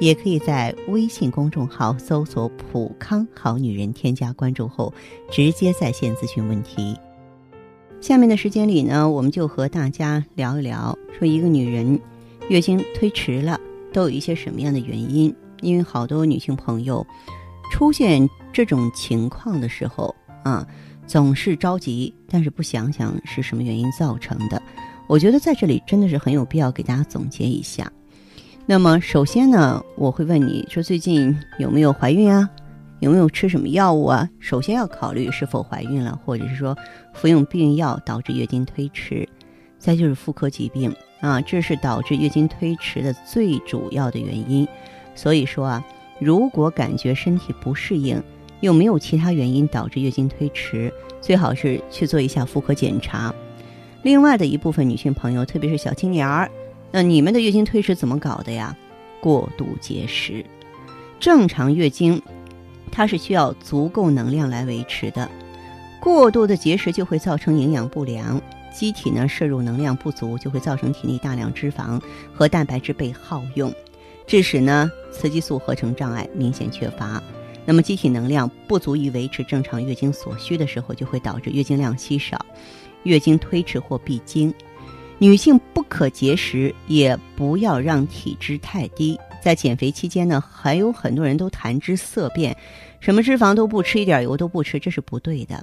也可以在微信公众号搜索“普康好女人”，添加关注后，直接在线咨询问题。下面的时间里呢，我们就和大家聊一聊，说一个女人月经推迟了，都有一些什么样的原因？因为好多女性朋友出现这种情况的时候啊，总是着急，但是不想想是什么原因造成的。我觉得在这里真的是很有必要给大家总结一下。那么首先呢，我会问你说最近有没有怀孕啊？有没有吃什么药物啊？首先要考虑是否怀孕了，或者是说服用避孕药导致月经推迟。再就是妇科疾病啊，这是导致月经推迟的最主要的原因。所以说啊，如果感觉身体不适应，又没有其他原因导致月经推迟，最好是去做一下妇科检查。另外的一部分女性朋友，特别是小青年儿。那你们的月经推迟怎么搞的呀？过度节食。正常月经，它是需要足够能量来维持的。过度的节食就会造成营养不良，机体呢摄入能量不足，就会造成体内大量脂肪和蛋白质被耗用，致使呢雌激素合成障碍明显缺乏。那么机体能量不足以维持正常月经所需的时候，就会导致月经量稀少，月经推迟或闭经。女性不可节食，也不要让体脂太低。在减肥期间呢，还有很多人都谈之色变，什么脂肪都不吃，一点油都不吃，这是不对的。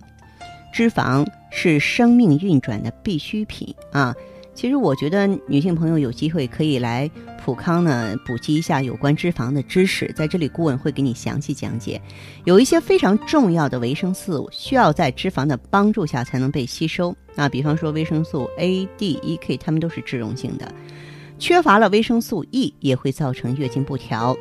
脂肪是生命运转的必需品啊。其实我觉得女性朋友有机会可以来普康呢，补及一下有关脂肪的知识。在这里，顾问会给你详细讲解。有一些非常重要的维生素需要在脂肪的帮助下才能被吸收啊，比方说维生素 A、D、E、K，它们都是脂溶性的。缺乏了维生素 E 也会造成月经不调。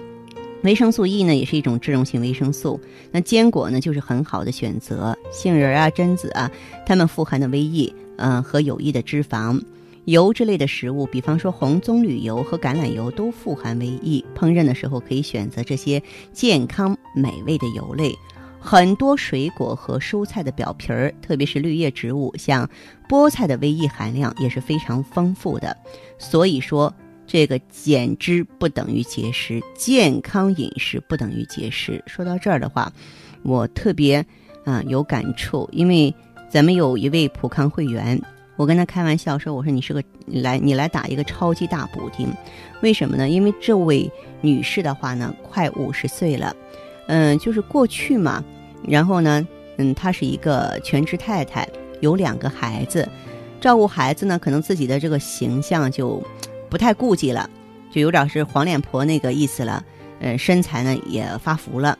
维生素 E 呢，也是一种脂溶性维生素。那坚果呢，就是很好的选择。杏仁啊、榛子啊，它们富含的维 E，嗯，和有益的脂肪。油脂类的食物，比方说红棕榈油和橄榄油都富含维 E，烹饪的时候可以选择这些健康美味的油类。很多水果和蔬菜的表皮儿，特别是绿叶植物，像菠菜的维 E 含量也是非常丰富的。所以说，这个减脂不等于节食，健康饮食不等于节食。说到这儿的话，我特别啊有感触，因为咱们有一位普康会员。我跟他开玩笑说：“我说你是个来，你来打一个超级大补丁，为什么呢？因为这位女士的话呢，快五十岁了，嗯，就是过去嘛，然后呢，嗯，她是一个全职太太，有两个孩子，照顾孩子呢，可能自己的这个形象就不太顾忌了，就有点是黄脸婆那个意思了，嗯，身材呢也发福了，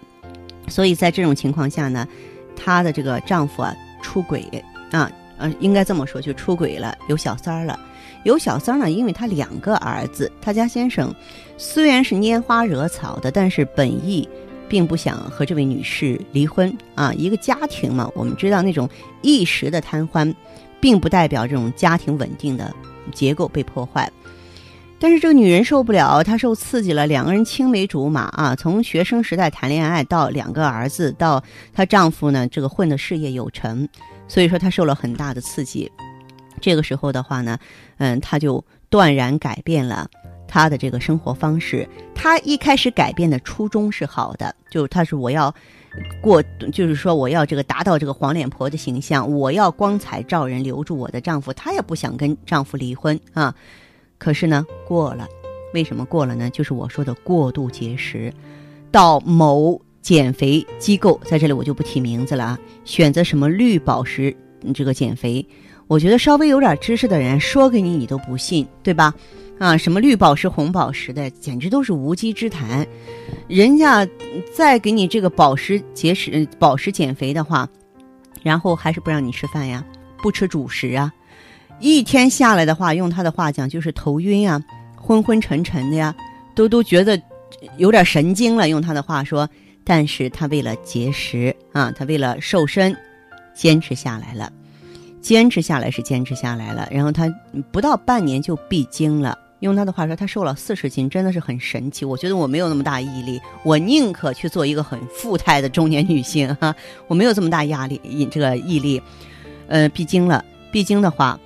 所以在这种情况下呢，她的这个丈夫啊出轨啊。”呃，应该这么说，就出轨了，有小三儿了。有小三儿呢，因为他两个儿子，他家先生虽然是拈花惹草的，但是本意并不想和这位女士离婚啊。一个家庭嘛，我们知道那种一时的贪欢，并不代表这种家庭稳定的结构被破坏。但是这个女人受不了，她受刺激了，两个人青梅竹马啊，从学生时代谈恋爱到两个儿子，到她丈夫呢，这个混的事业有成。所以说，她受了很大的刺激。这个时候的话呢，嗯，她就断然改变了她的这个生活方式。她一开始改变的初衷是好的，就她是我要过，就是说我要这个达到这个黄脸婆的形象，我要光彩照人，留住我的丈夫。她也不想跟丈夫离婚啊。可是呢，过了，为什么过了呢？就是我说的过度节食，到某。减肥机构在这里我就不提名字了啊，选择什么绿宝石这个减肥，我觉得稍微有点知识的人说给你你都不信，对吧？啊，什么绿宝石、红宝石的，简直都是无稽之谈。人家再给你这个宝石节食、宝石减肥的话，然后还是不让你吃饭呀，不吃主食啊，一天下来的话，用他的话讲就是头晕啊，昏昏沉沉的呀，都都觉得有点神经了。用他的话说。但是他为了节食啊，他为了瘦身，坚持下来了。坚持下来是坚持下来了，然后她不到半年就闭经了。用她的话说，她瘦了四十斤，真的是很神奇。我觉得我没有那么大毅力，我宁可去做一个很富态的中年女性哈，我没有这么大压力，这个毅力。呃，闭经了，闭经的话，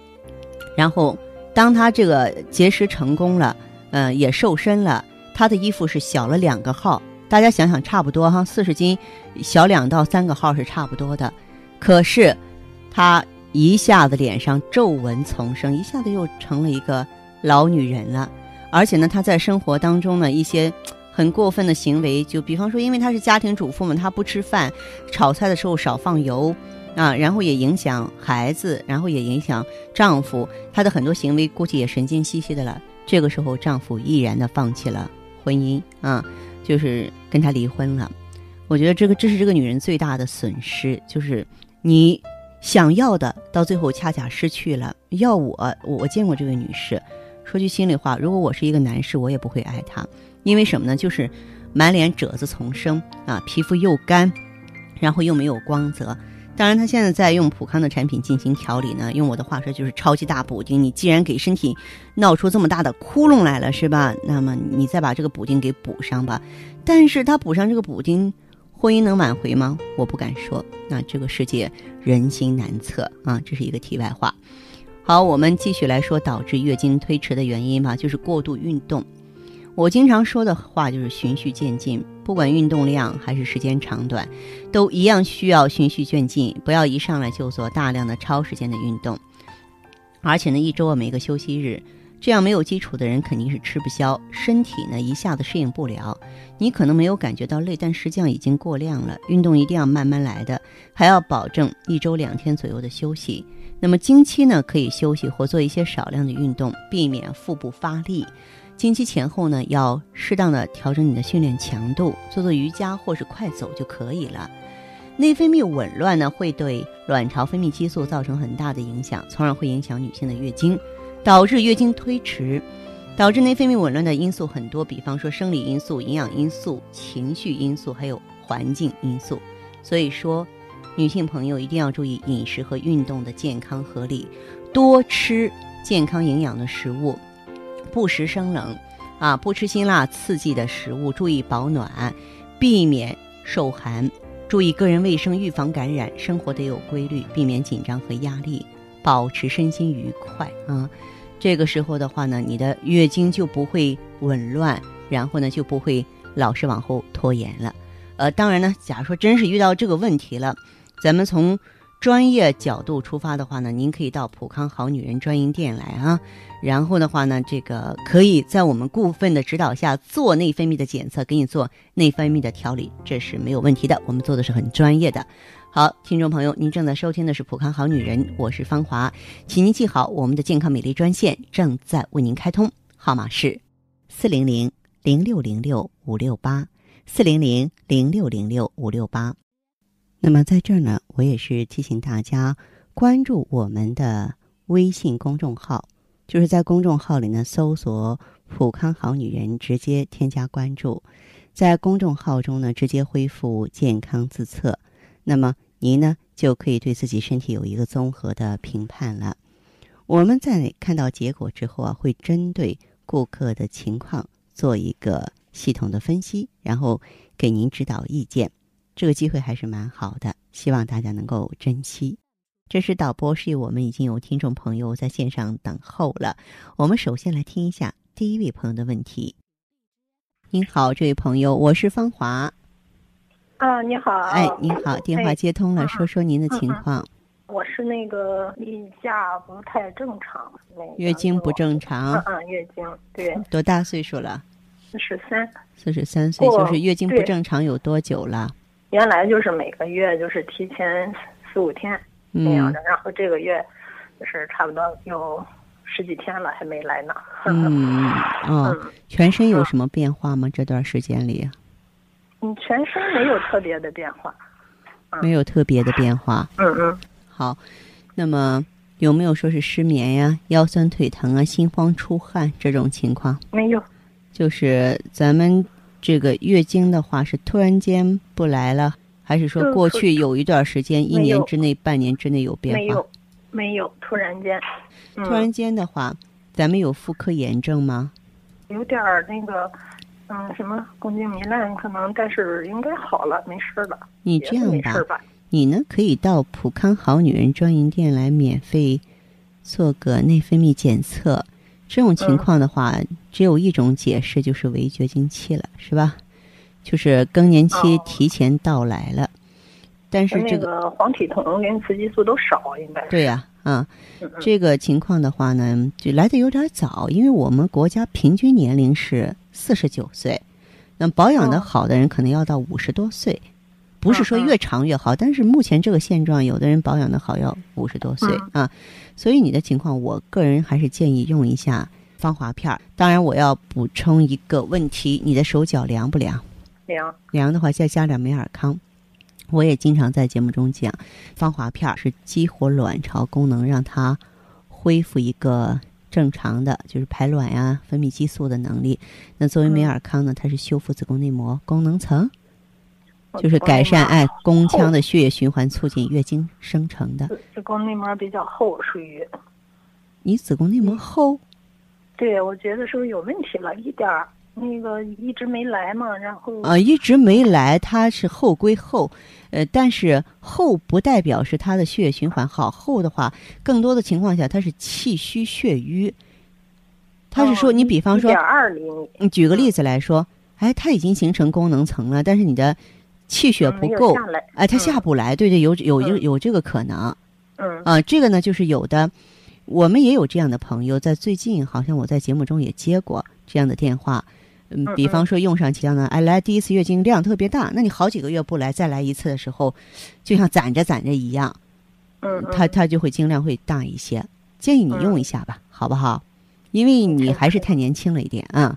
然后当她这个节食成功了，呃，也瘦身了，她的衣服是小了两个号。大家想想，差不多哈，四十斤小两到三个号是差不多的。可是她一下子脸上皱纹丛生，一下子又成了一个。老女人了，而且呢，她在生活当中呢，一些很过分的行为，就比方说，因为她是家庭主妇嘛，她不吃饭，炒菜的时候少放油，啊，然后也影响孩子，然后也影响丈夫，她的很多行为估计也神经兮兮的了。这个时候，丈夫毅然的放弃了婚姻，啊，就是跟他离婚了。我觉得这个这是这个女人最大的损失，就是你想要的，到最后恰恰失去了。要我，我见过这位女士。说句心里话，如果我是一个男士，我也不会爱她，因为什么呢？就是满脸褶子丛生啊，皮肤又干，然后又没有光泽。当然，他现在在用普康的产品进行调理呢。用我的话说，就是超级大补丁。你既然给身体闹出这么大的窟窿来了，是吧？那么你再把这个补丁给补上吧。但是他补上这个补丁，婚姻能挽回吗？我不敢说。那这个世界人心难测啊，这是一个题外话。好，我们继续来说导致月经推迟的原因吧，就是过度运动。我经常说的话就是循序渐进，不管运动量还是时间长短，都一样需要循序渐进，不要一上来就做大量的超时间的运动。而且呢，一周啊每个休息日，这样没有基础的人肯定是吃不消，身体呢一下子适应不了。你可能没有感觉到累，但实际上已经过量了。运动一定要慢慢来的，还要保证一周两天左右的休息。那么经期呢，可以休息或做一些少量的运动，避免腹部发力。经期前后呢，要适当的调整你的训练强度，做做瑜伽或是快走就可以了。内分泌紊乱呢，会对卵巢分泌激素造成很大的影响，从而会影响女性的月经，导致月经推迟。导致内分泌紊乱的因素很多，比方说生理因素、营养因素、情绪因素，还有环境因素。所以说。女性朋友一定要注意饮食和运动的健康合理，多吃健康营养的食物，不食生冷，啊，不吃辛辣刺激的食物，注意保暖，避免受寒，注意个人卫生，预防感染，生活得有规律，避免紧张和压力，保持身心愉快啊。这个时候的话呢，你的月经就不会紊乱，然后呢就不会老是往后拖延了。呃，当然呢，假如说真是遇到这个问题了。咱们从专业角度出发的话呢，您可以到普康好女人专营店来啊。然后的话呢，这个可以在我们顾问的指导下做内分泌的检测，给你做内分泌的调理，这是没有问题的。我们做的是很专业的。好，听众朋友，您正在收听的是普康好女人，我是芳华，请您记好我们的健康美丽专线正在为您开通，号码是四零零零六零六五六八四零零零六零六五六八。那么在这儿呢，我也是提醒大家关注我们的微信公众号，就是在公众号里呢搜索“普康好女人”，直接添加关注，在公众号中呢直接恢复健康自测，那么您呢就可以对自己身体有一个综合的评判了。我们在看到结果之后啊，会针对顾客的情况做一个系统的分析，然后给您指导意见。这个机会还是蛮好的，希望大家能够珍惜。这是导播示意我们已经有听众朋友在线上等候了。我们首先来听一下第一位朋友的问题。您好，这位朋友，我是芳华。啊，你好。哎，你好，电话接通了，说说您的情况。我是那个例假不太正常，月经不正常。嗯，月经对。多大岁数了？四十三。四十三岁，就是月经不正常有多久了？原来就是每个月就是提前四五天那样的，然后这个月就是差不多有十几天了还没来呢。嗯 哦，全身有什么变化吗？这段时间里？嗯，全身没有特别的变化。没有特别的变化。嗯嗯。好，那么有没有说是失眠呀、腰酸腿疼啊、心慌出汗这种情况？没有。就是咱们。这个月经的话是突然间不来了，还是说过去有一段时间，一年之内、半年之内有变化？没有，没有，突然间。突然间的话，咱们有妇科炎症吗？有点儿那个，嗯，什么宫颈糜烂，可能，但是应该好了，没事了。你这样吧，你呢可以到普康好女人专营店来免费做个内分泌检测。这种情况的话，只有一种解释，就是围绝经期了，是吧？就是更年期提前到来了。但是这个黄体酮跟雌激素都少，应该对呀。啊，这个情况的话呢，就来的有点早，因为我们国家平均年龄是四十九岁，那保养的好的人可能要到五十多岁，不是说越长越好，但是目前这个现状，有的人保养的好要五十多岁啊，所以你的情况，我个人还是建议用一下芳华片儿。当然，我要补充一个问题，你的手脚凉不凉？凉。凉的话，再加点美尔康。我也经常在节目中讲，芳华片儿是激活卵巢功能，让它恢复一个正常的，就是排卵呀、分泌激素的能力。那作为美尔康呢，它是修复子宫内膜功能层，就是改善哎宫腔的血液循环，促进月经生成的。子宫内膜比较厚，属于你子宫内膜厚？对，我觉得是不是有问题了一点儿？那个一直没来嘛，然后啊，一直没来，它是厚归厚，呃，但是厚不代表是它的血液循环好，厚的话，更多的情况下它是气虚血瘀。他是说，你比方说，点二厘米，举个例子来说，哎，它已经形成功能层了，但是你的气血不够，哎，它下不来，对对，有有有有这个可能，嗯啊，这个呢，就是有的，我们也有这样的朋友，在最近好像我在节目中也接过这样的电话。嗯，比方说用上其他呢，哎，来第一次月经量特别大，那你好几个月不来，再来一次的时候，就像攒着攒着一样，嗯，他他就会经量会大一些。建议你用一下吧，好不好？因为你还是太年轻了一点啊。嗯。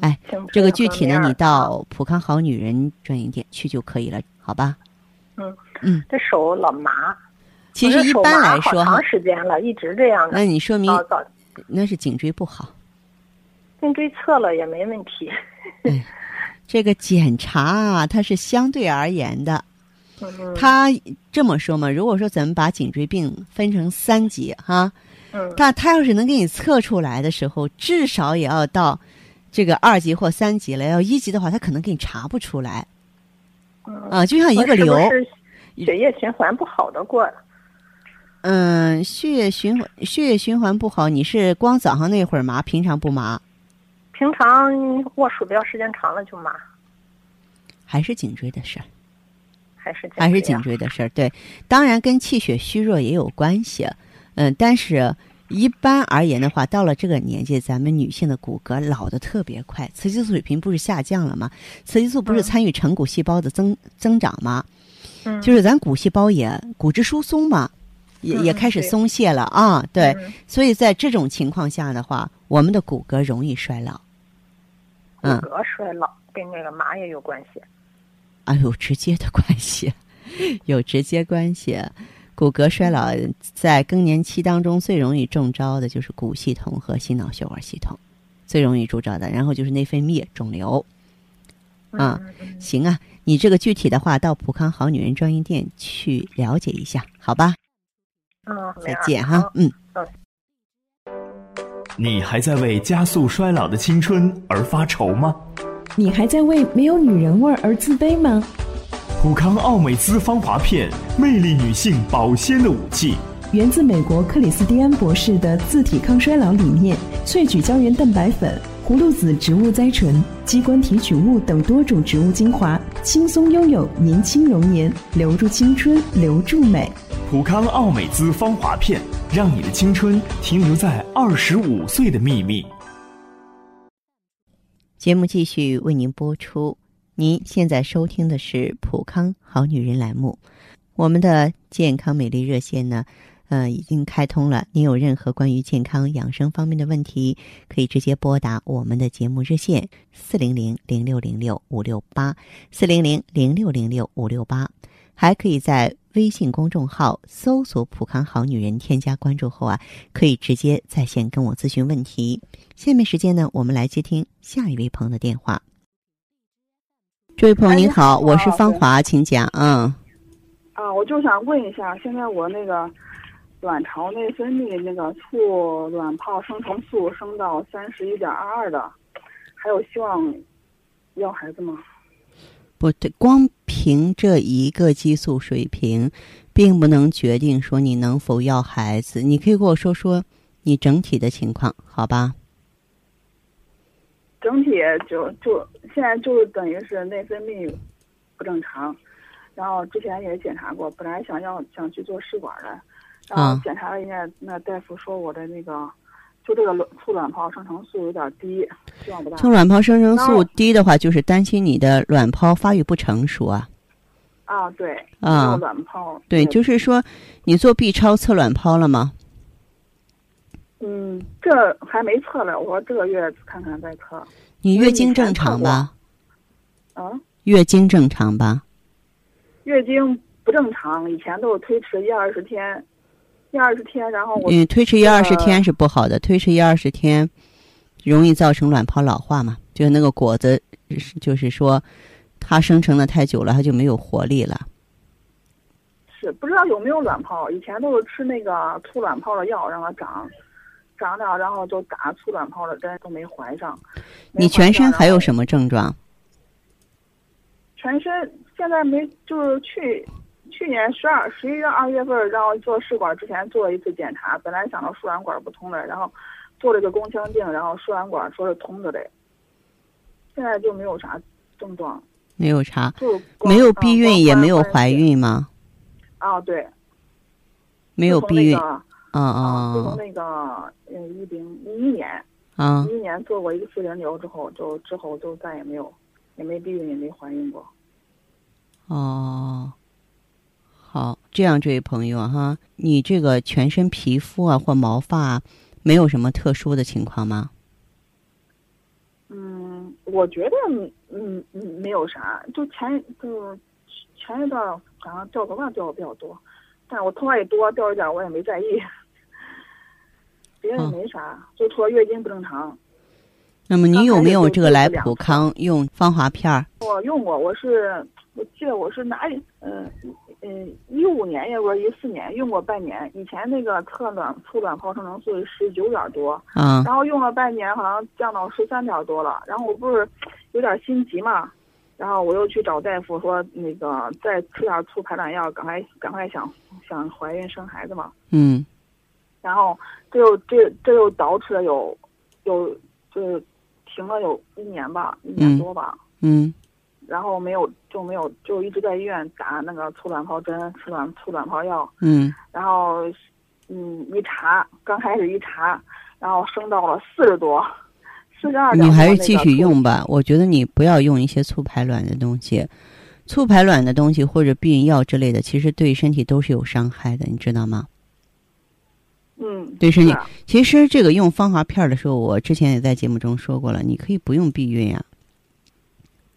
哎，这个具体呢，你到普康好女人专营店去就可以了，好吧？嗯嗯。这手老麻。其实一般来说，长时间了，一直这样的。那你说明那是颈椎不好。颈椎侧了也没问题。这个检查啊，它是相对而言的。嗯。他这么说嘛，如果说咱们把颈椎病分成三级哈，嗯。但他要是能给你测出来的时候，至少也要到这个二级或三级了。要一级的话，他可能给你查不出来。嗯。啊，就像一个瘤。血液循环不好的过。嗯，血液循环血液循环不好，你是光早上那会儿麻，平常不麻？平常握鼠标时间长了就麻，还是颈椎的事儿，还是还是颈椎的事儿。对，当然跟气血虚弱也有关系。嗯，但是一般而言的话，到了这个年纪，咱们女性的骨骼老的特别快，雌激素水平不是下降了吗？雌激素不是参与成骨细胞的增增长吗？嗯，就是咱骨细胞也骨质疏松嘛，也也开始松懈了啊。对，所以在这种情况下的话，我们的骨骼容易衰老。骨骼衰老跟那个麻也有关系，啊，有直接的关系，有直接关系。骨骼衰老在更年期当中最容易中招的就是骨系统和心脑血管系统，最容易中招的。然后就是内分泌肿瘤。啊，行啊，你这个具体的话到普康好女人专营店去了解一下，好吧？嗯，再见哈，嗯。你还在为加速衰老的青春而发愁吗？你还在为没有女人味而自卑吗？普康奥美姿芳华片，魅力女性保鲜的武器。源自美国克里斯蒂安博士的自体抗衰老理念，萃取胶原蛋白粉、葫芦籽植物甾醇、鸡冠提取物等多种植物精华，轻松拥有年轻容颜，留住青春，留住美。普康奥美姿芳华片，让你的青春停留在二十五岁的秘密。节目继续为您播出。您现在收听的是普康好女人栏目，我们的健康美丽热线呢，呃，已经开通了。您有任何关于健康养生方面的问题，可以直接拨打我们的节目热线四零零零六零六五六八四零零零六零六五六八，还可以在。微信公众号搜索“普康好女人”，添加关注后啊，可以直接在线跟我咨询问题。下面时间呢，我们来接听下一位朋友的电话。这位朋友您好，我是芳华，请讲。嗯。啊，我就想问一下，现在我那个卵巢内分泌那个促卵泡生成素升到三十一点二二的，还有希望要孩子吗？不对，光凭这一个激素水平，并不能决定说你能否要孩子。你可以跟我说说你整体的情况，好吧？整体就就现在就等于是内分泌不正常，然后之前也检查过，本来想要想去做试管的，然后检查了一下，那大夫说我的那个就这个卵促卵泡生成素有点低，希望不大。促卵泡生成素低的话，就是担心你的卵泡发育不成熟啊。啊，对。啊。卵泡。对，就是说，你做 B 超测卵泡了吗？嗯，这还没测呢，我这个月看看再测。你月经正常吧？啊。月经正常吧？月经不正常，以前都是推迟一二十天，一二十天，然后我。嗯，推迟一二十天是不好的，推迟一二十天，容易造成卵泡老化嘛？就是那个果子，就是说，它生成的太久了，它就没有活力了。是不知道有没有卵泡？以前都是吃那个促卵泡的药，让它长。长了，然后就打促卵泡的针，都没怀上。你全身还有什么症状？全身现在没，就是去去年十二十一月二月份，然后做试管之前做了一次检查，本来想着输卵管不通的，然后做了个宫腔镜，然后输卵管说是通着的。现在就没有啥症状。没有啥。没有避孕，也没有怀孕吗？啊，对。没有避孕。啊啊！自从那个嗯一零一一年啊，一一年做过一个四零流之后，就之后就再也没有，也没避孕，也没怀孕过。哦，好，这样这位朋友哈，你这个全身皮肤啊或毛发，没有什么特殊的情况吗？嗯，我觉得嗯嗯没有啥，就前就前一段好像掉头发掉的比较多，但是我头发也多，掉一点我也没在意。别的没啥，就除了月经不正常。那么你有没有这个来普康用芳华片儿？我用过，我是我记得我是哪里？嗯嗯，一五年也不是一四年用过半年。以前那个测卵促卵泡生成素十九点多，嗯，然后用了半年，好像降到十三点多了。然后我不是有点心急嘛，然后我又去找大夫说那个再吃点促排卵药，赶快赶快想想怀孕生孩子嘛。嗯。然后这又这这又倒饬了有，有就是停了有一年吧，一年多吧。嗯。然后没有就没有就一直在医院打那个促卵泡针，吃卵促卵泡药。嗯。然后，嗯，一查刚开始一查，然后升到了四十多，四十二。你还是继续用吧，我觉得你不要用一些促排卵的东西，促排卵的东西或者避孕药之类的，其实对身体都是有伤害的，你知道吗？嗯，对身体，其实这个用芳华片的时候，我之前也在节目中说过了，你可以不用避孕呀，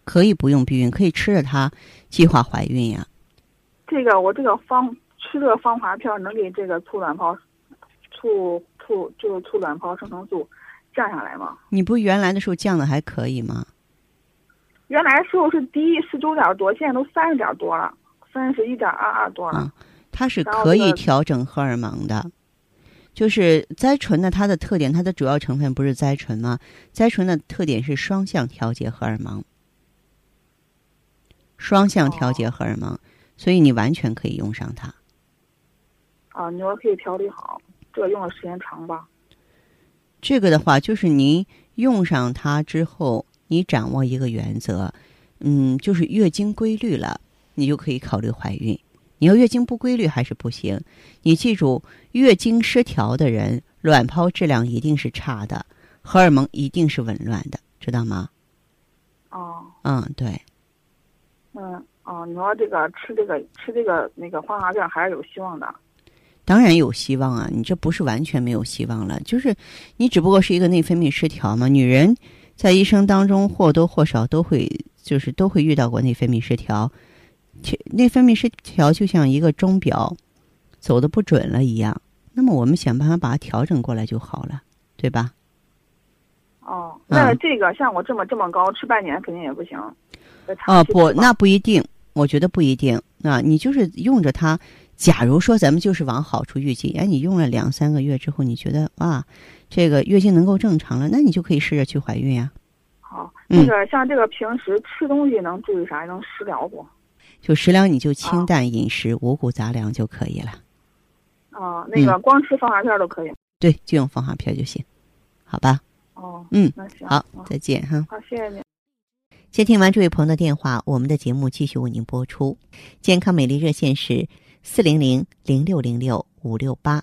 可以不用避孕，可以吃着它计划怀孕呀。这个我这个方吃这个芳华片能给这个促卵泡、促促就是促卵泡生成素降下来吗？你不原来的时候降的还可以吗？原来时候是低十九点多，现在都三十点多了，三十一点二二多了。它是可以调整荷尔蒙的。就是甾醇呢，它的特点，它的主要成分不是甾醇吗？甾醇的特点是双向调节荷尔蒙，双向调节荷尔蒙，所以你完全可以用上它。啊，你说可以调理好，这个用的时间长吧？这个的话，就是您用上它之后，你掌握一个原则，嗯，就是月经规律了，你就可以考虑怀孕。你要月经不规律还是不行，你记住，月经失调的人，卵泡质量一定是差的，荷尔蒙一定是紊乱的，知道吗？哦。嗯，对。嗯，哦，你说这个吃这个吃这个那个芳华片还是有希望的。当然有希望啊！你这不是完全没有希望了，就是你只不过是一个内分泌失调嘛。女人在一生当中或多或少都会，就是都会遇到过内分泌失调。内分泌失调就像一个钟表走的不准了一样，那么我们想办法把它调整过来就好了，对吧？哦，那这个像我这么这么高，吃半年肯定也不行。哦不，那不一定，我觉得不一定。那你就是用着它，假如说咱们就是往好处预计，哎，你用了两三个月之后，你觉得哇，这个月经能够正常了，那你就可以试着去怀孕呀。好，那个像这个平时吃东西能注意啥？能食疗不？就食疗，你就清淡饮食，五谷杂粮就可以了。哦，那个光吃防滑片都可以。对，就用防滑片就行，好吧？哦，嗯，那行，好，再见哈。好，谢谢你。接听完这位朋友的电话，我们的节目继续为您播出。健康美丽热线是四零零零六零六五六八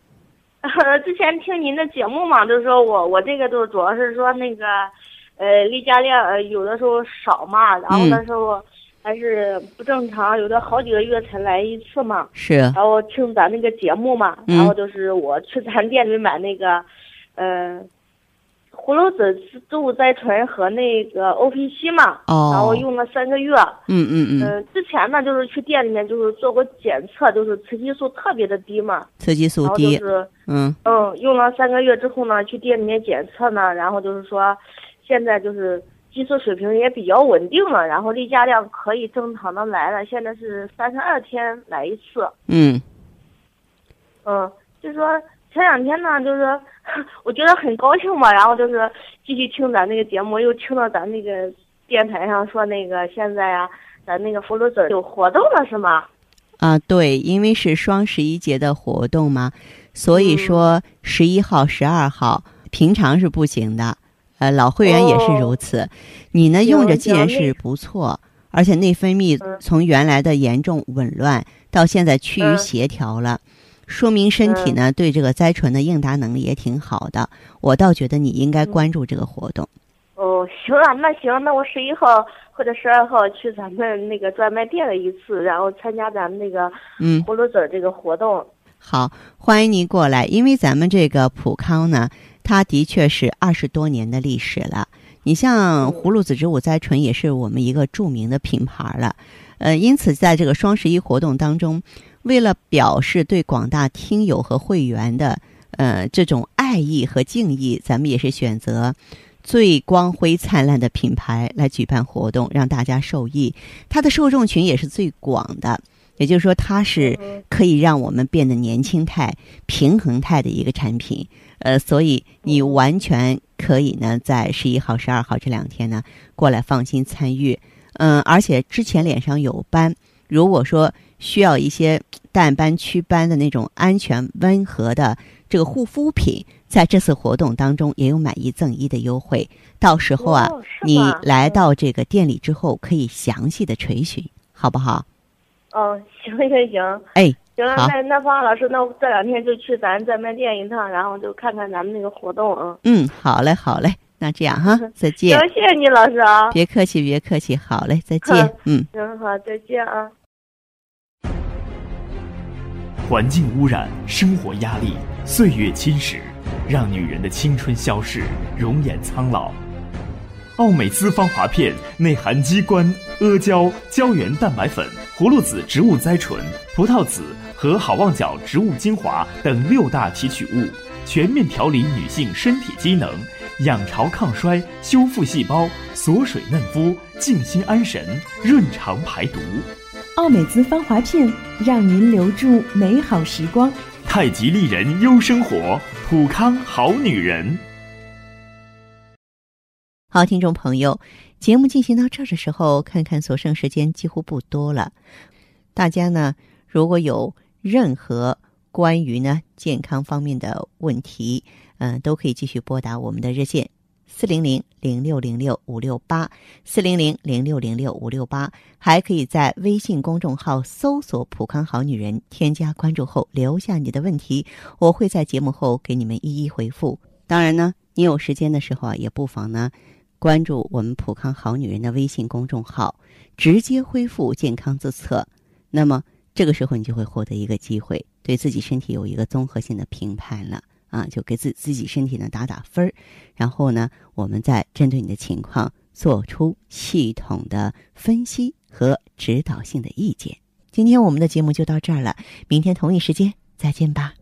之前听您的节目嘛，就是说我我这个都主要是说那个，呃，例假量呃有的时候少嘛，然后那时候还是不正常，有的好几个月才来一次嘛。是。然后听咱那个节目嘛，然后就是我去咱店里买那个，呃。葫芦籽植物甾醇和那个 O P C 嘛，然后用了三个月。嗯嗯嗯。嗯，之前呢就是去店里面就是做过检测，就是雌激素特别的低嘛。雌激素低。就是嗯嗯，用了三个月之后呢，去店里面检测呢，然后就是说，现在就是激素水平也比较稳定了，然后例假量可以正常的来了，现在是三十二天来一次。嗯。嗯，就说。前两天呢，就是 我觉得很高兴嘛，然后就是继续听咱那个节目，又听到咱那个电台上说那个现在啊，咱那个葫芦籽有活动了，是吗？啊，对，因为是双十一节的活动嘛，所以说十一号、十二号平常是不行的，呃，老会员也是如此。你呢，用着既然是不错，而且内分泌从原来的严重紊乱到现在趋于协调了。说明身体呢对这个甾醇的应答能力也挺好的，我倒觉得你应该关注这个活动。哦，行啊，那行，那我十一号或者十二号去咱们那个专卖店了一次，然后参加咱们那个嗯葫芦籽这个活动。好，欢迎您过来，因为咱们这个普康呢，它的确是二十多年的历史了。你像葫芦籽植物甾醇也是我们一个著名的品牌了，呃，因此在这个双十一活动当中。为了表示对广大听友和会员的呃这种爱意和敬意，咱们也是选择最光辉灿烂的品牌来举办活动，让大家受益。它的受众群也是最广的，也就是说，它是可以让我们变得年轻态、平衡态的一个产品。呃，所以你完全可以呢，在十一号、十二号这两天呢过来放心参与。嗯，而且之前脸上有斑，如果说。需要一些淡斑祛斑的那种安全温和的这个护肤品，在这次活动当中也有买一赠一的优惠。到时候啊，你来到这个店里之后，可以详细的垂询，好不好？哦，行行行，哎，行了，那那方老师，那我这两天就去咱专卖店一趟，然后就看看咱们那个活动啊。嗯，好嘞，好嘞，那这样哈，再见。行，谢谢你，老师啊。别客气，别客气，好嘞，再见。嗯，行，好，再见啊。环境污染、生活压力、岁月侵蚀，让女人的青春消逝，容颜苍老。奥美姿芳华片内含鸡冠、阿胶、胶原蛋白粉、葫芦籽植物甾醇、葡萄籽和好望角植物精华等六大提取物，全面调理女性身体机能，养巢抗衰，修复细胞，锁水嫩肤，静心安神，润肠排毒。奥美姿芳华片，让您留住美好时光。太极丽人优生活，普康好女人。好，听众朋友，节目进行到这儿的时候，看看所剩时间几乎不多了。大家呢，如果有任何关于呢健康方面的问题，嗯，都可以继续拨打我们的热线。四零零零六零六五六八，四零零零六零六五六八，还可以在微信公众号搜索“普康好女人”，添加关注后留下你的问题，我会在节目后给你们一一回复。当然呢，你有时间的时候啊，也不妨呢关注我们“普康好女人”的微信公众号，直接恢复健康自测。那么这个时候你就会获得一个机会，对自己身体有一个综合性的评判了啊，就给自自己身体呢打打分儿，然后呢，我们再针对你的情况做出系统的分析和指导性的意见。今天我们的节目就到这儿了，明天同一时间再见吧。